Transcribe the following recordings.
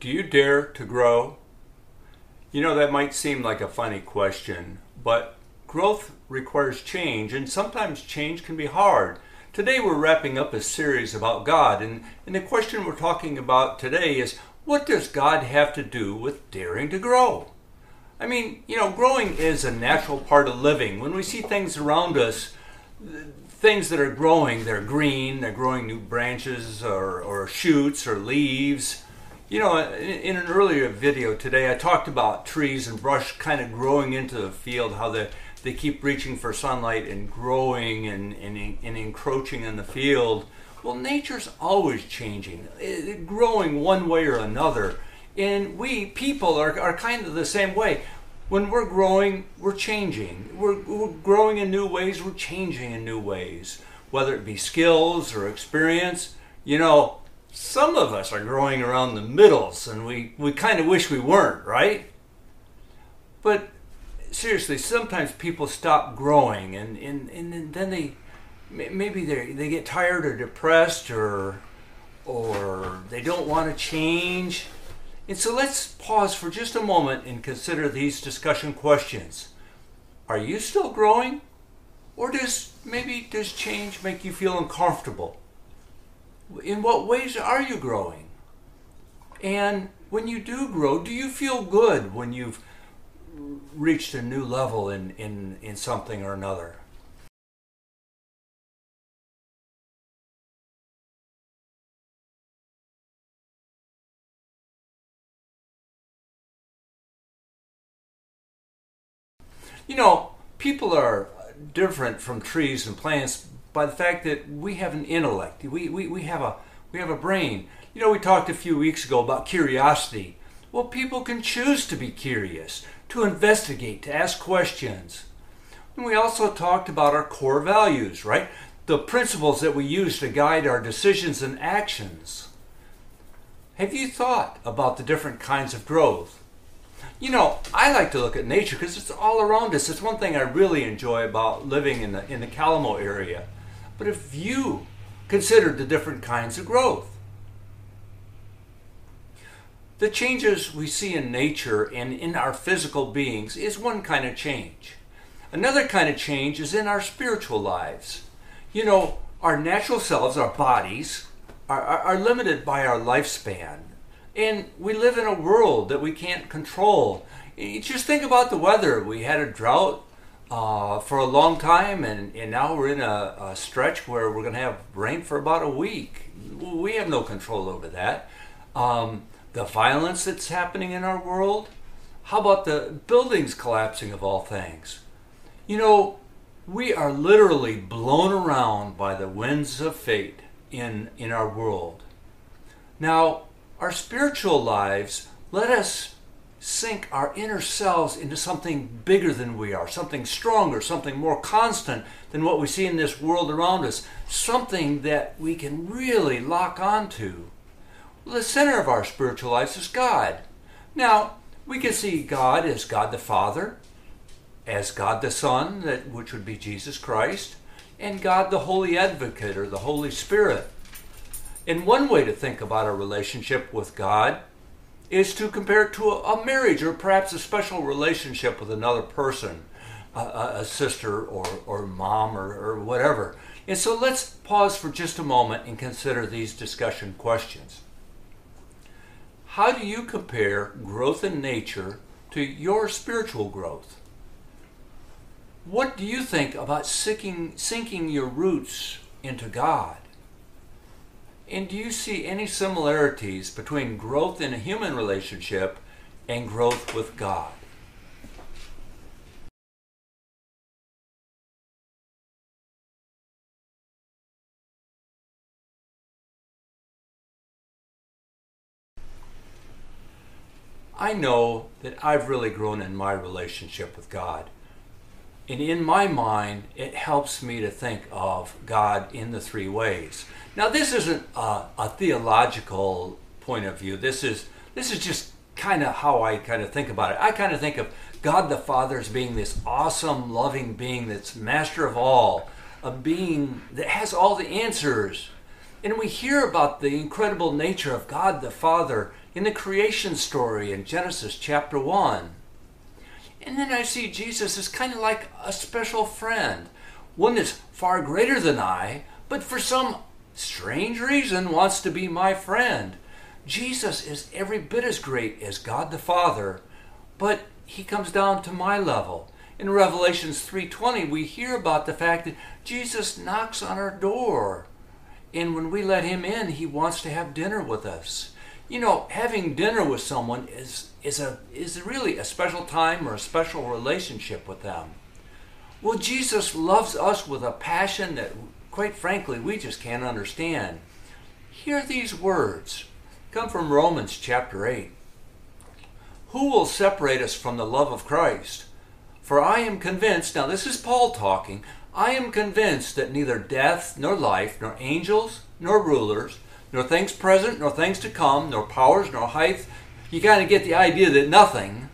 Do you dare to grow? You know, that might seem like a funny question, but growth requires change, and sometimes change can be hard. Today, we're wrapping up a series about God, and, and the question we're talking about today is what does God have to do with daring to grow? I mean, you know, growing is a natural part of living. When we see things around us, things that are growing, they're green, they're growing new branches or, or shoots or leaves you know, in, an earlier video today, I talked about trees and brush kind of growing into the field, how they, they keep reaching for sunlight and growing and, and, and encroaching in the field. Well, nature's always changing, it, growing one way or another. And we people are, are kind of the same way. When we're growing, we're changing. We're, we're growing in new ways, we're changing in new ways. Whether it be skills or experience, you know, some of us are growing around the middles and we, we kind of wish we weren't, right? But seriously, sometimes people stop growing and, and, and then they maybe they they get tired or depressed or or they don't want to change. And so let's pause for just a moment and consider these discussion questions. Are you still growing? Or does maybe does change make you feel uncomfortable? In what ways are you growing? And when you do grow, do you feel good when you've reached a new level in, in, in something or another? You know, people are different from trees and plants by the fact that we have an intellect. We, we, we, have a, we have a brain. You know, we talked a few weeks ago about curiosity. Well, people can choose to be curious, to investigate, to ask questions. And we also talked about our core values, right? The principles that we use to guide our decisions and actions. Have you thought about the different kinds of growth? You know, I like to look at nature because it's all around us. It's one thing I really enjoy about living in the in the Kalamo area. But if you considered the different kinds of growth, the changes we see in nature and in our physical beings is one kind of change. Another kind of change is in our spiritual lives. You know, our natural selves, our bodies, are, are, are limited by our lifespan. And we live in a world that we can't control. Just think about the weather. We had a drought uh, for a long time, and, and now we're in a, a stretch where we're going to have rain for about a week. We have no control over that. Um, the violence that's happening in our world. How about the buildings collapsing of all things? You know, we are literally blown around by the winds of fate in, in our world. Now, our spiritual lives let us sink our inner selves into something bigger than we are, something stronger, something more constant than what we see in this world around us, something that we can really lock onto. Well, the center of our spiritual lives is God. Now, we can see God as God the Father, as God the Son, that, which would be Jesus Christ, and God the Holy Advocate or the Holy Spirit. And one way to think about our relationship with God is to compare it to a, marriage or perhaps a special relationship with another person, a, a sister or, or mom or, or whatever. And so let's pause for just a moment and consider these discussion questions. How do you compare growth in nature to your spiritual growth? What do you think about sinking, sinking your roots into God? And do you see any similarities between growth in a human relationship and growth with God? I know that I've really grown in my relationship with God. And in my mind, it helps me to think of God in the three ways. Now, this isn't a, a theological point of view. This is this is just kind of how I kind of think about it. I kind of think of God the Father as being this awesome, loving being that's master of all, a being that has all the answers. And we hear about the incredible nature of God the Father in the creation story in Genesis chapter 1. And then I see Jesus as kind of like a special friend, one that's far greater than I, but for some strange reason wants to be my friend. Jesus is every bit as great as God the Father, but he comes down to my level. In Revelations 3:20 we hear about the fact that Jesus knocks on our door. And when we let him in, he wants to have dinner with us. You know, having dinner with someone is is a is really a special time or a special relationship with them. Well, Jesus loves us with a passion that quite frankly we just can't understand. Hear these words. Come from Romans chapter 8. Who will separate us from the love of Christ? For I am convinced, now this is Paul talking, I am convinced that neither death, nor life, nor angels, nor rulers, nor things present, nor things to come, nor powers, nor height, you kind of get the idea that nothing,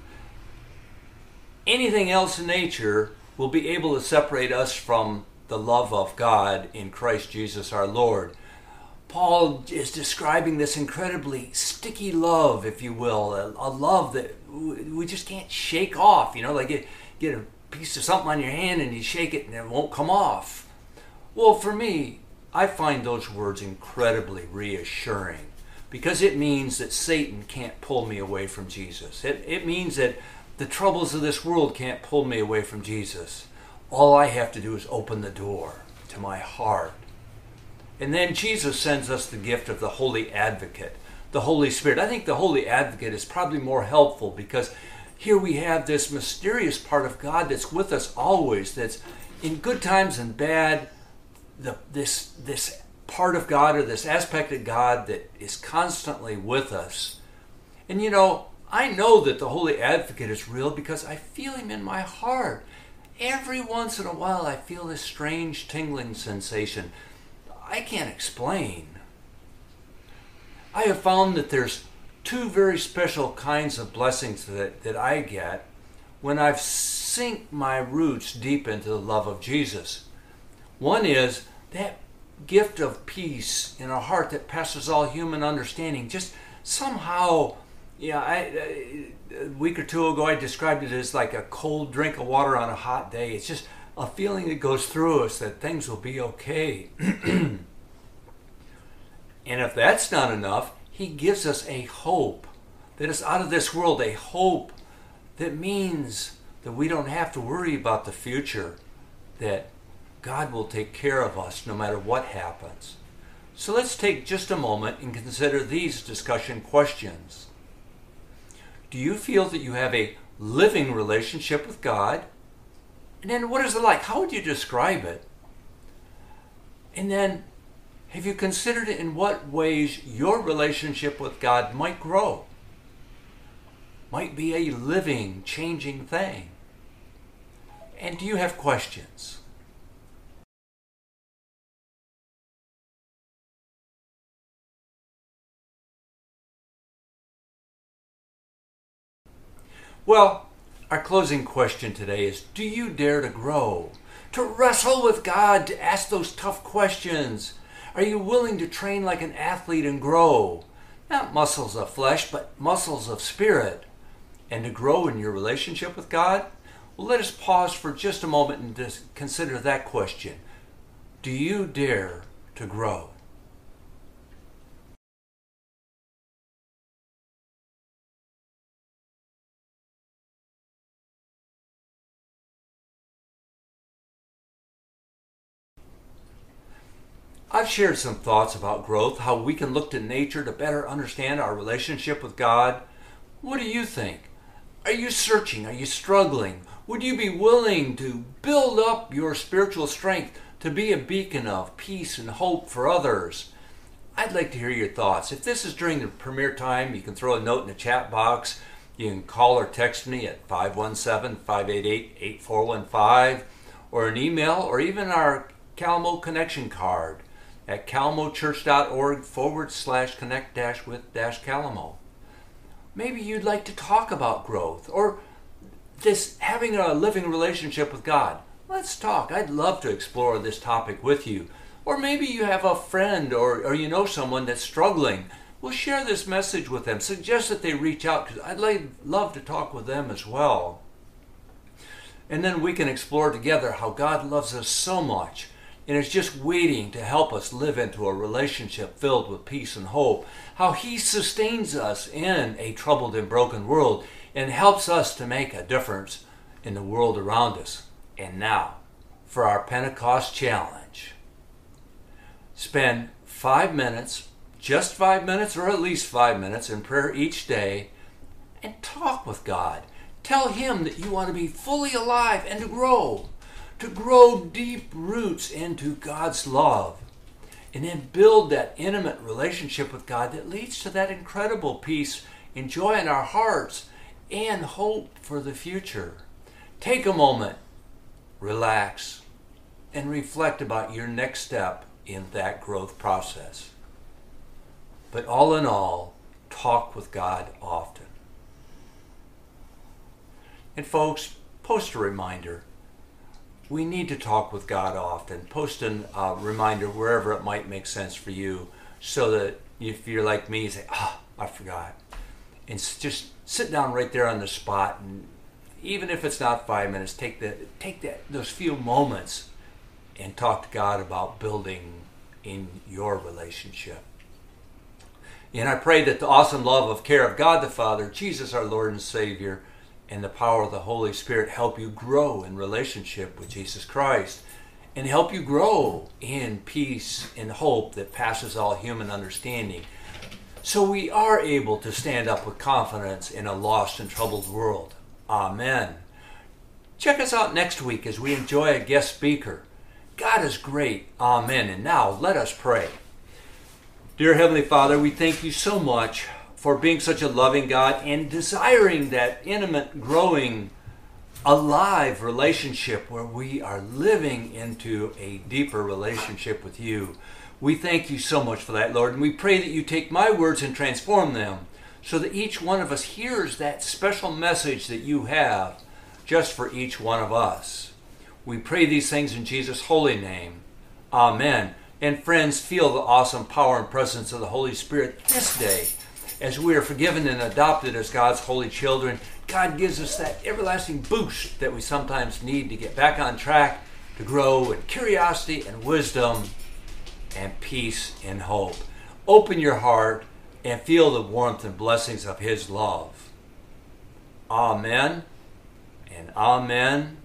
anything else in nature, will be able to separate us from the love of God in Christ Jesus our Lord. Paul is describing this incredibly sticky love, if you will, a, a love that we just can't shake off. You know, like get, get a piece of something on your hand and you shake it and it won't come off. Well, for me, I find those words incredibly reassuring because it means that Satan can't pull me away from Jesus. It, it means that the troubles of this world can't pull me away from Jesus. All I have to do is open the door to my heart and then Jesus sends us the gift of the Holy Advocate, the Holy Spirit. I think the Holy Advocate is probably more helpful because here we have this mysterious part of God that's with us always, that's in good times and bad, the, this, this part of God or this aspect of God that is constantly with us. And you know, I know that the Holy Advocate is real because I feel Him in my heart. Every once in a while, I feel this strange tingling sensation I can't explain. I have found that there's two very special kinds of blessings that, that I get when I've sink my roots deep into the love of Jesus. One is that gift of peace in a heart that passes all human understanding. Just somehow, yeah, I, uh, a week or two ago I described it as like a cold drink of water on a hot day. It's just a feeling that goes through us that things will be okay. and if that's not enough, He gives us a hope that is out of this world, a hope that means that we don't have to worry about the future, that God will take care of us no matter what happens. So let's take just a moment and consider these discussion questions. Do you feel that you have a living relationship with God? And then what is it like? How would you describe it? And then have you considered in what ways your relationship with God might grow? Might be a living, changing thing. And do you have questions? Well, our closing question today is Do you dare to grow? To wrestle with God, to ask those tough questions? Are you willing to train like an athlete and grow? Not muscles of flesh, but muscles of spirit. And to grow in your relationship with God? Well, let us pause for just a moment and consider that question. Do you dare to grow? I've shared some thoughts about growth, how we can look to nature to better understand our relationship with God. What do you think? Are you searching? Are you struggling? Would you be willing to build up your spiritual strength to be a beacon of peace and hope for others? I'd like to hear your thoughts. If this is during the premiere time, you can throw a note in the chat box. You can call or text me at 517 588 8415 or an email or even our Kalamo connection card at kalamochurch.org forward slash connect dash with dash kalamo. Maybe you'd like to talk about growth or this having a living relationship with God. Let's talk. I'd love to explore this topic with you. Or maybe you have a friend or, or you know someone that's struggling. Well, share this message with them. Suggest that they reach out because I'd love to talk with them as well. And then we can explore together how God loves us so much and is just waiting to help us live into a relationship filled with peace and hope. How He sustains us in a troubled and broken world and helps us to make a difference in the world around us. And now, for our Pentecost challenge. Spend five minutes, just five minutes, or at least five minutes in prayer each day and talk with God. Tell Him that you want to be fully alive and to grow to grow deep roots into God's love, and then build that intimate relationship with God that leads to that incredible peace and joy in our hearts and hope for the future. Take a moment, relax, and reflect about your next step in that growth process. But all in all, talk with God often. And folks, post a reminder we need to talk with God often. Post a uh, reminder wherever it might make sense for you so that if you're like me, you say, ah, oh, I forgot. And just sit down right there on the spot and even if it's not five minutes, take that take that those few moments and talk to God about building in your relationship. And I pray that the awesome love of care of God the Father, Jesus our Lord and Savior, and the power of the Holy Spirit help you grow in relationship with Jesus Christ and help you grow in peace and hope that passes all human understanding. So we are able to stand up with confidence in a lost and troubled world. Amen. Check us out next week as we enjoy a guest speaker. God is great. Amen. And now let us pray. Dear Heavenly Father, we thank you so much for being such a loving God and desiring that intimate, growing, alive relationship where we are living into a deeper relationship with you. We thank you so much for that, Lord, and we pray that you take my words and transform them so that each one of us hears that special message that you have just for each one of us. We pray these things in Jesus' holy name. Amen. And friends, feel the awesome power and presence of the Holy Spirit this day as we are forgiven and adopted as God's holy children, God gives us that everlasting boost that we sometimes need to get back on track, to grow in curiosity and wisdom and peace and hope. Open your heart and feel the warmth and blessings of His love. Amen and amen.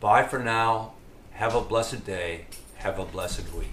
Bye for now. Have a blessed day. Have a blessed week.